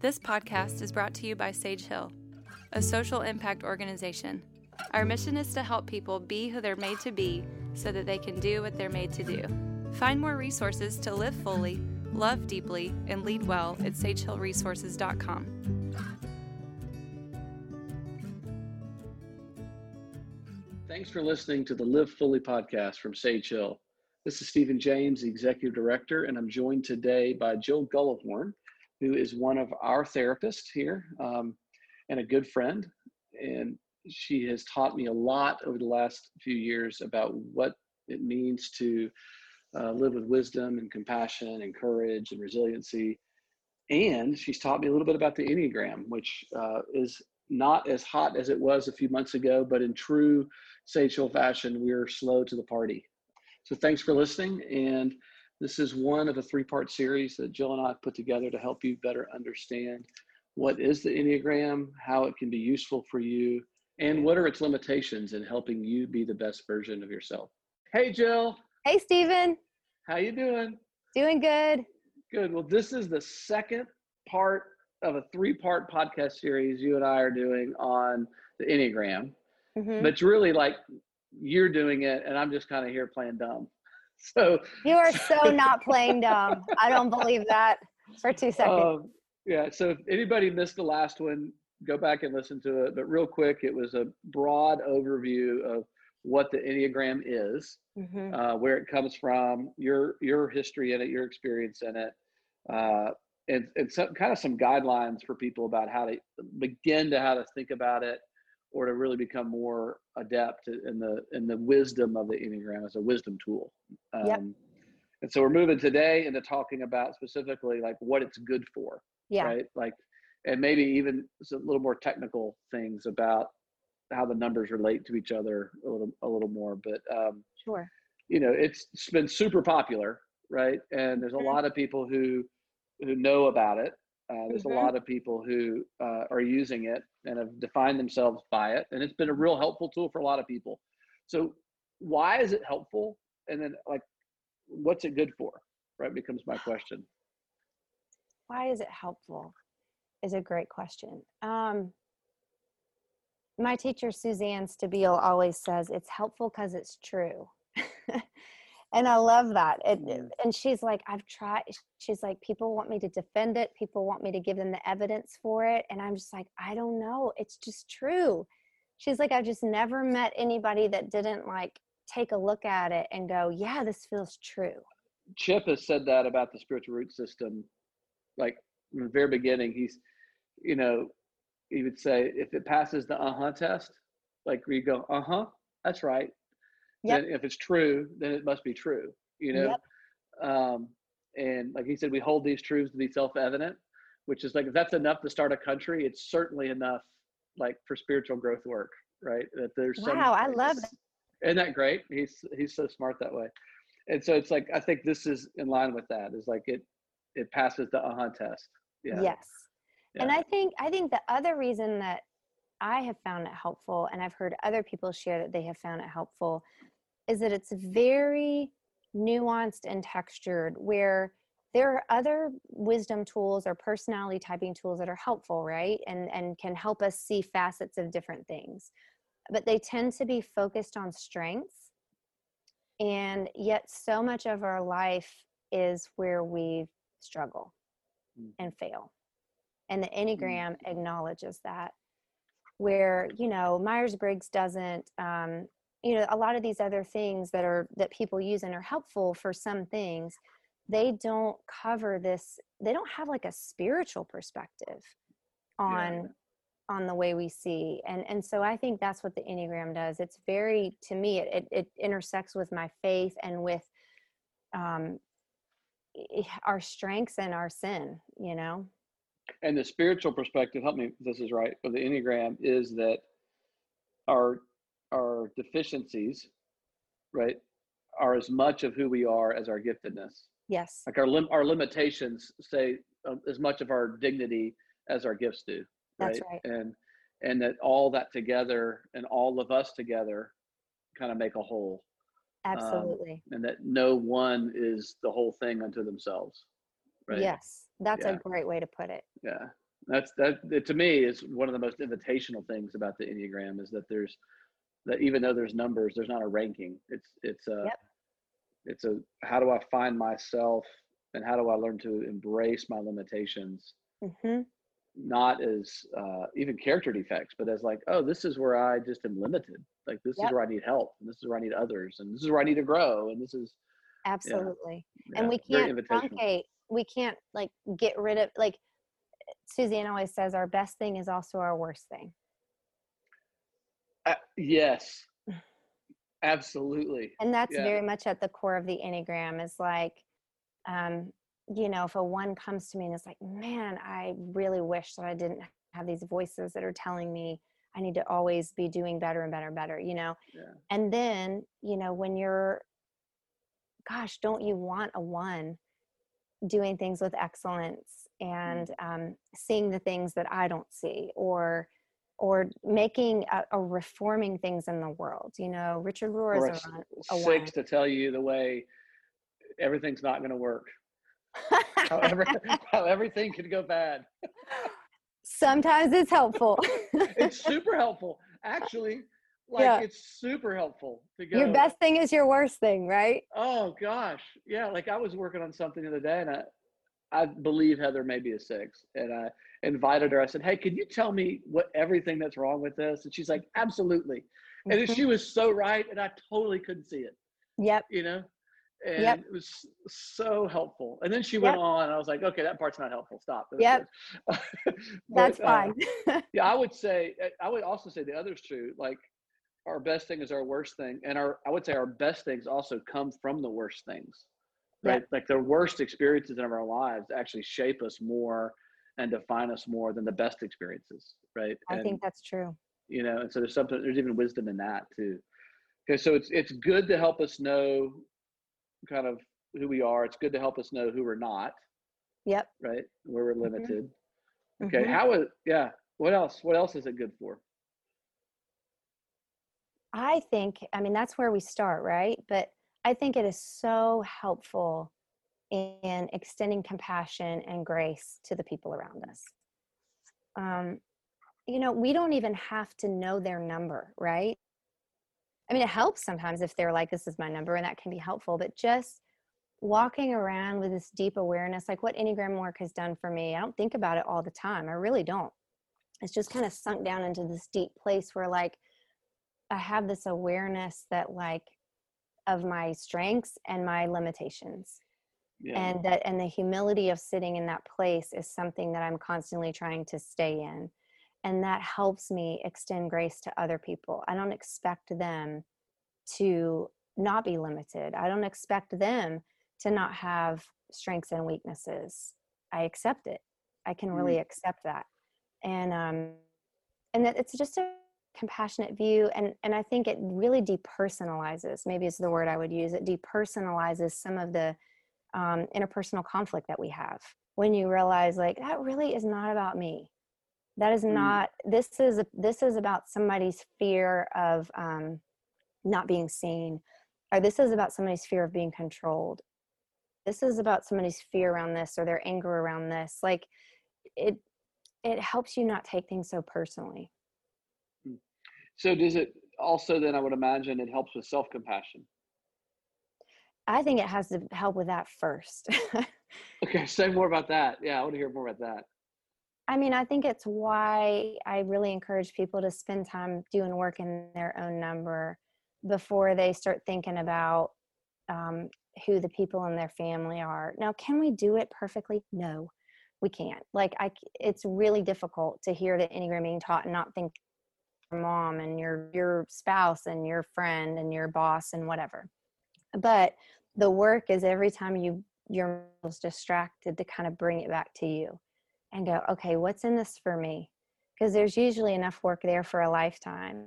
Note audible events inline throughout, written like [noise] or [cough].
This podcast is brought to you by Sage Hill, a social impact organization. Our mission is to help people be who they're made to be so that they can do what they're made to do. Find more resources to live fully, love deeply, and lead well at sagehillresources.com. Thanks for listening to the Live Fully podcast from Sage Hill. This is Stephen James, the Executive Director, and I'm joined today by Jill Gullahorn, who is one of our therapists here um, and a good friend. And she has taught me a lot over the last few years about what it means to uh, live with wisdom and compassion and courage and resiliency. And she's taught me a little bit about the Enneagram, which uh, is not as hot as it was a few months ago, but in true Sage Hill fashion, we're slow to the party. So thanks for listening. And this is one of a three part series that Jill and I put together to help you better understand what is the Enneagram, how it can be useful for you, and what are its limitations in helping you be the best version of yourself. Hey, Jill. Hey, Stephen. How you doing? Doing good. Good. Well, this is the second part of a three-part podcast series you and I are doing on the Enneagram. Mm-hmm. But it's really like you're doing it, and I'm just kind of here playing dumb. [laughs] So you are so not playing dumb. I don't believe that for two seconds. Um, yeah. So if anybody missed the last one, go back and listen to it. But real quick, it was a broad overview of what the Enneagram is, mm-hmm. uh, where it comes from, your your history in it, your experience in it, uh, and and some kind of some guidelines for people about how to begin to how to think about it, or to really become more adept in the in the wisdom of the Enneagram as a wisdom tool. Um, yep. And so we're moving today into talking about specifically like what it's good for. Yeah. Right. Like, and maybe even a little more technical things about how the numbers relate to each other a little a little more. But um, sure. You know, it's, it's been super popular, right? And there's a mm-hmm. lot of people who who know about it. Uh, there's mm-hmm. a lot of people who uh, are using it and have defined themselves by it, and it's been a real helpful tool for a lot of people. So, why is it helpful? And then, like, what's it good for? Right becomes my question. Why is it helpful? Is a great question. Um, my teacher Suzanne Stabile always says it's helpful because it's true. [laughs] and I love that. It, mm. And she's like, I've tried. She's like, people want me to defend it. People want me to give them the evidence for it. And I'm just like, I don't know. It's just true. She's like, I've just never met anybody that didn't like take a look at it and go, yeah, this feels true. Chip has said that about the spiritual root system. Like from the very beginning, he's, you know, he would say, if it passes the uh huh test, like where you go, uh huh, that's right Yep. Then if it's true, then it must be true, you know? Yep. Um, and like he said, we hold these truths to be self-evident, which is like, if that's enough to start a country, it's certainly enough like for spiritual growth work, right? That there's wow, some, I love that. Isn't that great? He's, he's so smart that way. And so it's like, I think this is in line with that is like it, it passes the uh-huh test. Yeah. Yes. Yeah. And I think, I think the other reason that I have found it helpful, and I've heard other people share that they have found it helpful, is that it's very nuanced and textured where there are other wisdom tools or personality typing tools that are helpful right and and can help us see facets of different things but they tend to be focused on strengths and yet so much of our life is where we struggle mm. and fail and the mm. enneagram acknowledges that where you know myers-briggs doesn't um, you know a lot of these other things that are that people use and are helpful for some things they don't cover this they don't have like a spiritual perspective on yeah. on the way we see and and so i think that's what the enneagram does it's very to me it it, it intersects with my faith and with um our strengths and our sin you know and the spiritual perspective help me if this is right for the enneagram is that our our deficiencies, right, are as much of who we are as our giftedness. Yes. Like our lim- our limitations say uh, as much of our dignity as our gifts do. Right? That's right. And and that all that together and all of us together kind of make a whole. Um, Absolutely. Um, and that no one is the whole thing unto themselves. Right. Yes. That's yeah. a great way to put it. Yeah. That's that to me is one of the most invitational things about the Enneagram is that there's that even though there's numbers, there's not a ranking. It's it's a yep. it's a how do I find myself and how do I learn to embrace my limitations? Mm-hmm. Not as uh, even character defects, but as like, oh, this is where I just am limited. Like this yep. is where I need help, and this is where I need others, and this is where I need to grow, and this is absolutely. Yeah, and we can't truncate. We can't like get rid of like Suzanne always says. Our best thing is also our worst thing. Uh, yes, absolutely. And that's yeah. very much at the core of the Enneagram. Is like um, you know, if a one comes to me and it's like, man, I really wish that I didn't have these voices that are telling me I need to always be doing better and better and better, you know? Yeah. And then, you know, when you're, gosh, don't you want a one doing things with excellence and um, seeing the things that I don't see or, or making a, a reforming things in the world. You know, Richard Rohr is a, a six to tell you the way everything's not going to work. [laughs] how everything could go bad. Sometimes it's helpful. [laughs] it's [laughs] super helpful. Actually, like yeah. it's super helpful to go. Your best thing is your worst thing, right? Oh gosh. Yeah. Like I was working on something the other day and I, I believe Heather may be a six. And I invited her. I said, Hey, can you tell me what everything that's wrong with this? And she's like, Absolutely. And mm-hmm. she was so right. And I totally couldn't see it. Yep. You know? and yep. it was so helpful. And then she went yep. on. I was like, okay, that part's not helpful. Stop. That's yep, [laughs] but, that's uh, fine. Uh, [laughs] yeah, I would say. I would also say the other's true. Like our best thing is our worst thing, and our I would say our best things also come from the worst things, right? Yep. Like the worst experiences of our lives actually shape us more and define us more than the best experiences, right? I and, think that's true. You know, and so there's something. There's even wisdom in that too. Okay, so it's it's good to help us know kind of who we are. It's good to help us know who we're not. Yep. Right. Where we're mm-hmm. limited. Mm-hmm. Okay. Mm-hmm. How is yeah. What else? What else is it good for? I think, I mean, that's where we start, right? But I think it is so helpful in extending compassion and grace to the people around us. Um, you know, we don't even have to know their number, right? I mean, it helps sometimes if they're like, this is my number, and that can be helpful, but just walking around with this deep awareness, like what Enneagram work has done for me, I don't think about it all the time. I really don't. It's just kind of sunk down into this deep place where, like, I have this awareness that, like, of my strengths and my limitations. Yeah. And that, and the humility of sitting in that place is something that I'm constantly trying to stay in and that helps me extend grace to other people i don't expect them to not be limited i don't expect them to not have strengths and weaknesses i accept it i can really mm. accept that and um and that it's just a compassionate view and and i think it really depersonalizes maybe is the word i would use it depersonalizes some of the um, interpersonal conflict that we have when you realize like that really is not about me that is mm. not this is this is about somebody's fear of um, not being seen or this is about somebody's fear of being controlled this is about somebody's fear around this or their anger around this like it it helps you not take things so personally. So does it also then i would imagine it helps with self-compassion i think it has to help with that first [laughs] okay say more about that yeah i want to hear more about that I mean, I think it's why I really encourage people to spend time doing work in their own number before they start thinking about um, who the people in their family are. Now, can we do it perfectly? No, we can't. Like, I, it's really difficult to hear the Enneagram being taught and not think mom and your your spouse and your friend and your boss and whatever. But the work is every time you you're most distracted to kind of bring it back to you and go, okay, what's in this for me? Because there's usually enough work there for a lifetime.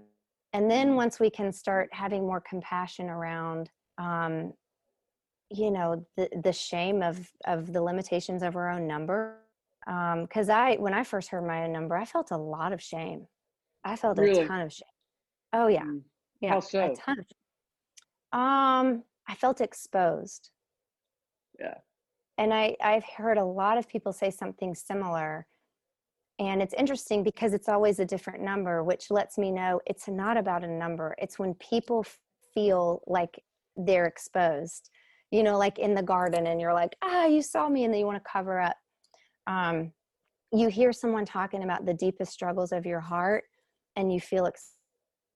And then mm-hmm. once we can start having more compassion around, um, you know, the, the shame of, of the limitations of our own number. Because um, I, when I first heard my own number, I felt a lot of shame. I felt really? a ton of shame. Oh yeah, mm. yeah, How so? a ton. Of, um, I felt exposed. Yeah and I, I've heard a lot of people say something similar. and it's interesting because it's always a different number which lets me know it's not about a number it's when people feel like they're exposed you know like in the garden and you're like ah you saw me and then you want to cover up um, you hear someone talking about the deepest struggles of your heart and you feel ex-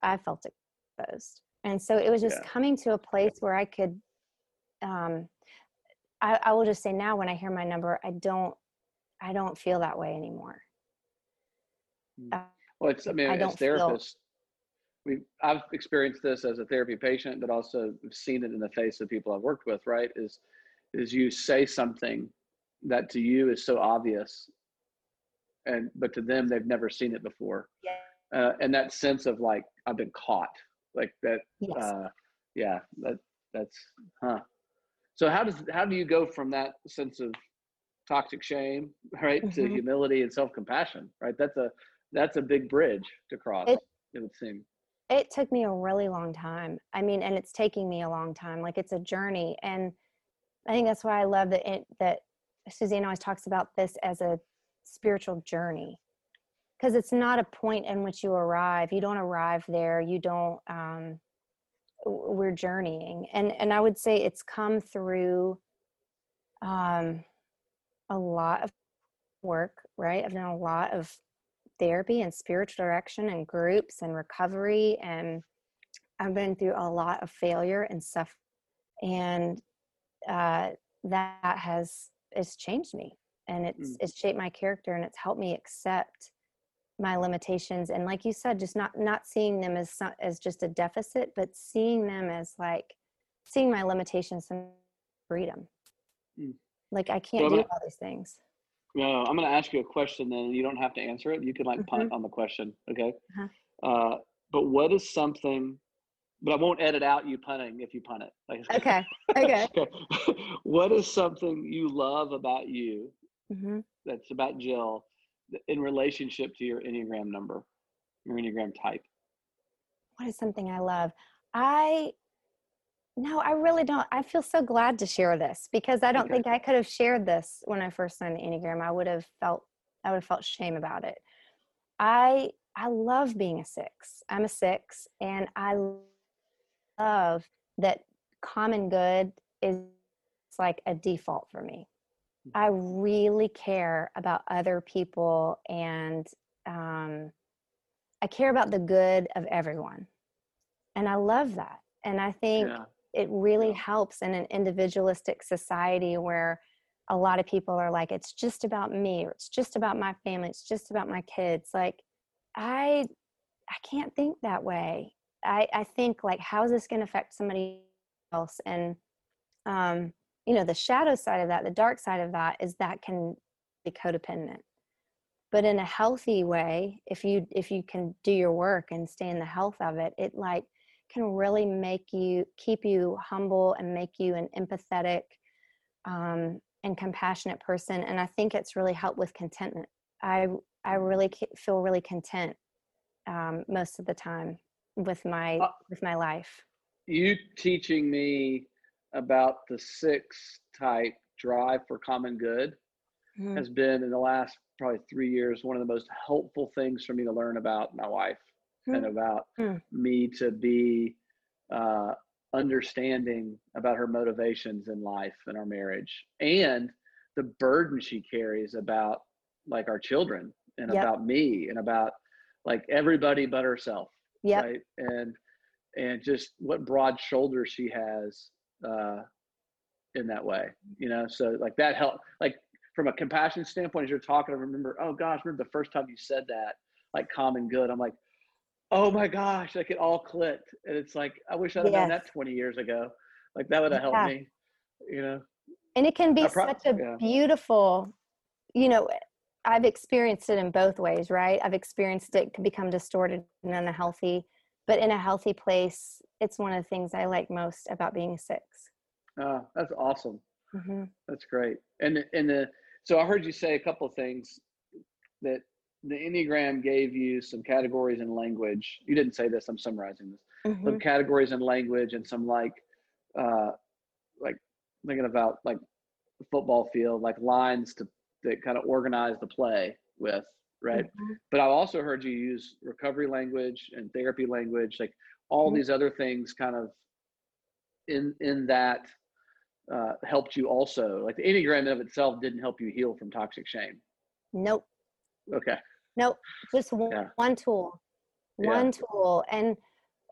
i felt exposed and so it was just yeah. coming to a place where i could um, I, I will just say now when i hear my number i don't i don't feel that way anymore hmm. uh, well it's i mean I as therapists we i've experienced this as a therapy patient but also seen it in the face of people i've worked with right is is you say something that to you is so obvious and but to them they've never seen it before yeah. Uh, and that sense of like i've been caught like that yes. uh yeah that that's huh. So how does how do you go from that sense of toxic shame right mm-hmm. to humility and self-compassion right? That's a that's a big bridge to cross it, it would seem. It took me a really long time. I mean and it's taking me a long time. Like it's a journey and i think that's why i love that it, that suzanne always talks about this as a spiritual journey because it's not a point in which you arrive you don't arrive there you don't um, we're journeying and and i would say it's come through um, a lot of work right i've done a lot of therapy and spiritual direction and groups and recovery and i've been through a lot of failure and stuff and uh, that has has changed me and it's mm. it's shaped my character and it's helped me accept my limitations and like you said just not not seeing them as as just a deficit but seeing them as like seeing my limitations and freedom mm. like i can't do all these things no i'm going to ask you a question then you don't have to answer it you can like mm-hmm. punt on the question okay uh-huh. uh, but what is something but I won't edit out you punting if you punt it. Like, [laughs] okay. Okay. okay. [laughs] what is something you love about you mm-hmm. that's about Jill in relationship to your Enneagram number, your Enneagram type? What is something I love? I no, I really don't. I feel so glad to share this because I don't okay. think I could have shared this when I first signed the Enneagram. I would have felt I would have felt shame about it. I I love being a six. I'm a six, and I love that common good is like a default for me. I really care about other people and um, I care about the good of everyone. And I love that. And I think yeah. it really helps in an individualistic society where a lot of people are like, it's just about me, or it's just about my family, it's just about my kids. Like, I I can't think that way. I, I think like how is this going to affect somebody else? And um, you know the shadow side of that the dark side of that is that can be codependent. But in a healthy way if you if you can do your work and stay in the health of it it like can really make you keep you humble and make you an empathetic um, and compassionate person and i think it's really helped with contentment. I i really feel really content um, most of the time with my uh, with my life. you teaching me about the six type drive for common good mm-hmm. has been in the last probably three years one of the most helpful things for me to learn about my wife mm-hmm. and about mm-hmm. me to be uh, understanding about her motivations in life and our marriage and the burden she carries about like our children and yep. about me and about like everybody but herself yeah right and and just what broad shoulders she has uh, in that way, you know. So like that help, like from a compassion standpoint, as you're talking, I remember, oh gosh, remember the first time you said that, like common good. I'm like, oh my gosh, like it all clicked, and it's like I wish I'd have yes. done that 20 years ago. Like that would have helped me, you know. And it can be pro- such a yeah. beautiful, you know. I've experienced it in both ways, right? I've experienced it can become distorted and unhealthy, but in a healthy place, it's one of the things I like most about being a six. Uh, that's awesome. Mm-hmm. That's great. And and the so I heard you say a couple of things that the Enneagram gave you some categories in language. You didn't say this. I'm summarizing this. Mm-hmm. Some categories in language and some like uh like thinking about like football field, like lines to that kind of organize the play with right? Mm-hmm. But I've also heard you use recovery language and therapy language, like all mm-hmm. these other things kind of in in that uh, helped you also. Like the Enneagram of itself didn't help you heal from toxic shame. Nope. Okay. Nope. Just one, yeah. one tool. One yeah. tool. And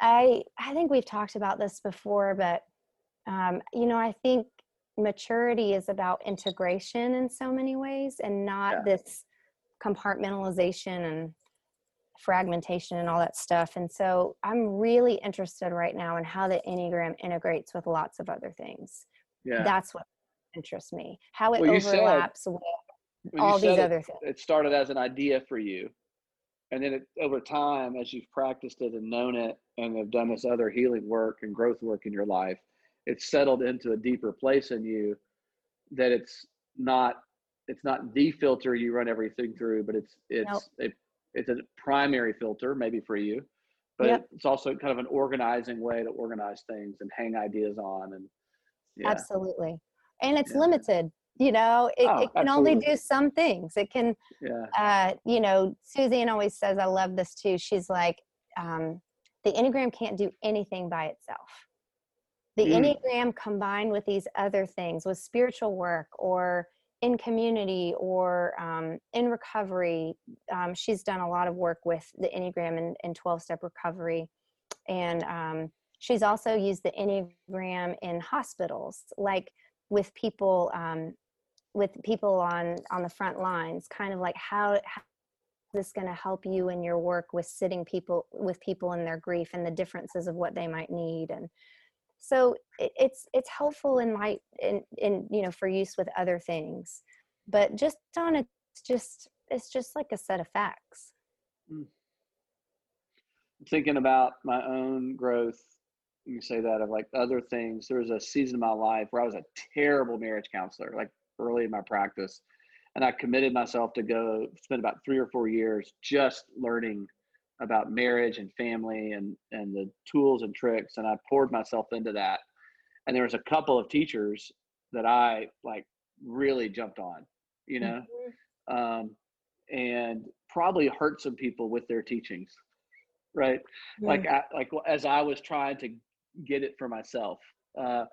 I I think we've talked about this before, but um, you know, I think maturity is about integration in so many ways and not yeah. this compartmentalization and fragmentation and all that stuff. And so I'm really interested right now in how the Enneagram integrates with lots of other things. Yeah. That's what interests me. How it well, overlaps said, with all these other it, things. It started as an idea for you. And then it, over time, as you've practiced it and known it and have done this other healing work and growth work in your life, it's settled into a deeper place in you that it's not it's not the filter you run everything through, but it's it's nope. it, it's a primary filter maybe for you, but yep. it's also kind of an organizing way to organize things and hang ideas on and yeah. absolutely, and it's yeah. limited. You know, it, oh, it can absolutely. only do some things. It can, yeah. uh, you know, Suzanne always says, I love this too. She's like, um, the Enneagram can't do anything by itself the mm. enneagram combined with these other things with spiritual work or in community or um, in recovery um, she's done a lot of work with the enneagram and, in 12-step recovery. And um, she's also used the enneagram in hospitals like with people um, with people on on the front lines kind of like how, how this going to help you in your work with sitting people with people in their grief and the differences of what they might need and so it, it's it's helpful in my in in you know for use with other things but just on it's just it's just like a set of facts. Hmm. I'm thinking about my own growth you say that of like other things. There was a season of my life where i was a terrible marriage counselor like early in my practice and i committed myself to go spend about three or four years just learning about marriage and family and and the tools and tricks and i poured myself into that and there was a couple of teachers that i like really jumped on you know mm-hmm. um, and probably hurt some people with their teachings right yeah. like I, like as i was trying to get it for myself uh,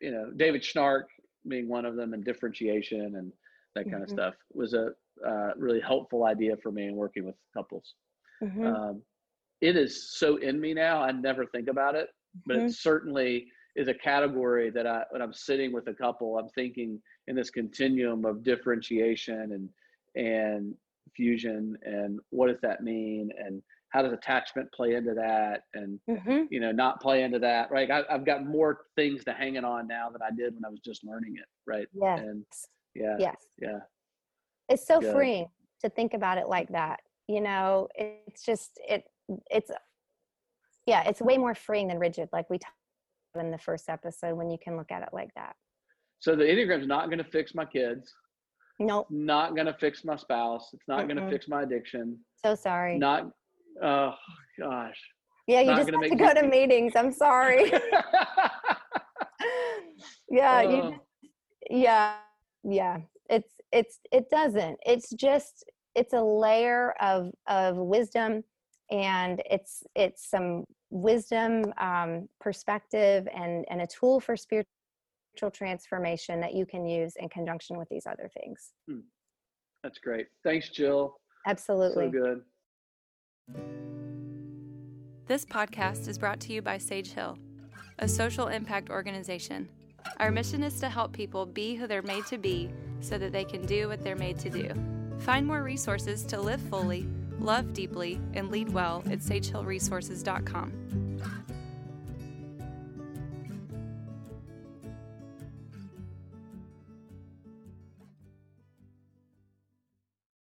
you know david schnarch being one of them and differentiation and that kind mm-hmm. of stuff was a uh, really helpful idea for me in working with couples Mm-hmm. Um, it is so in me now. I never think about it, but mm-hmm. it certainly is a category that I, when I'm sitting with a couple, I'm thinking in this continuum of differentiation and and fusion, and what does that mean, and how does attachment play into that, and mm-hmm. you know, not play into that, right? I, have got more things to hang it on now than I did when I was just learning it, right? Yeah. And yeah. Yes. Yeah. It's so Good. freeing to think about it like that you know it's just it it's yeah it's way more freeing than rigid like we talked in the first episode when you can look at it like that. So the enneagram's not going to fix my kids. Nope. Not going to fix my spouse. It's not going to fix my addiction. So sorry. Not oh gosh. Yeah you just have to go to meetings. I'm sorry. [laughs] Yeah uh, you yeah yeah. It's it's it doesn't. It's just it's a layer of of wisdom and it's it's some wisdom um, perspective and and a tool for spiritual transformation that you can use in conjunction with these other things. Hmm. that's great. Thanks jill. Absolutely. so good. This podcast is brought to you by sage hill a social impact organization. Our mission is to help people be who they're made to be so that they can do what they're made to do Find more resources to live fully, love deeply, and lead well at sagehillresources.com.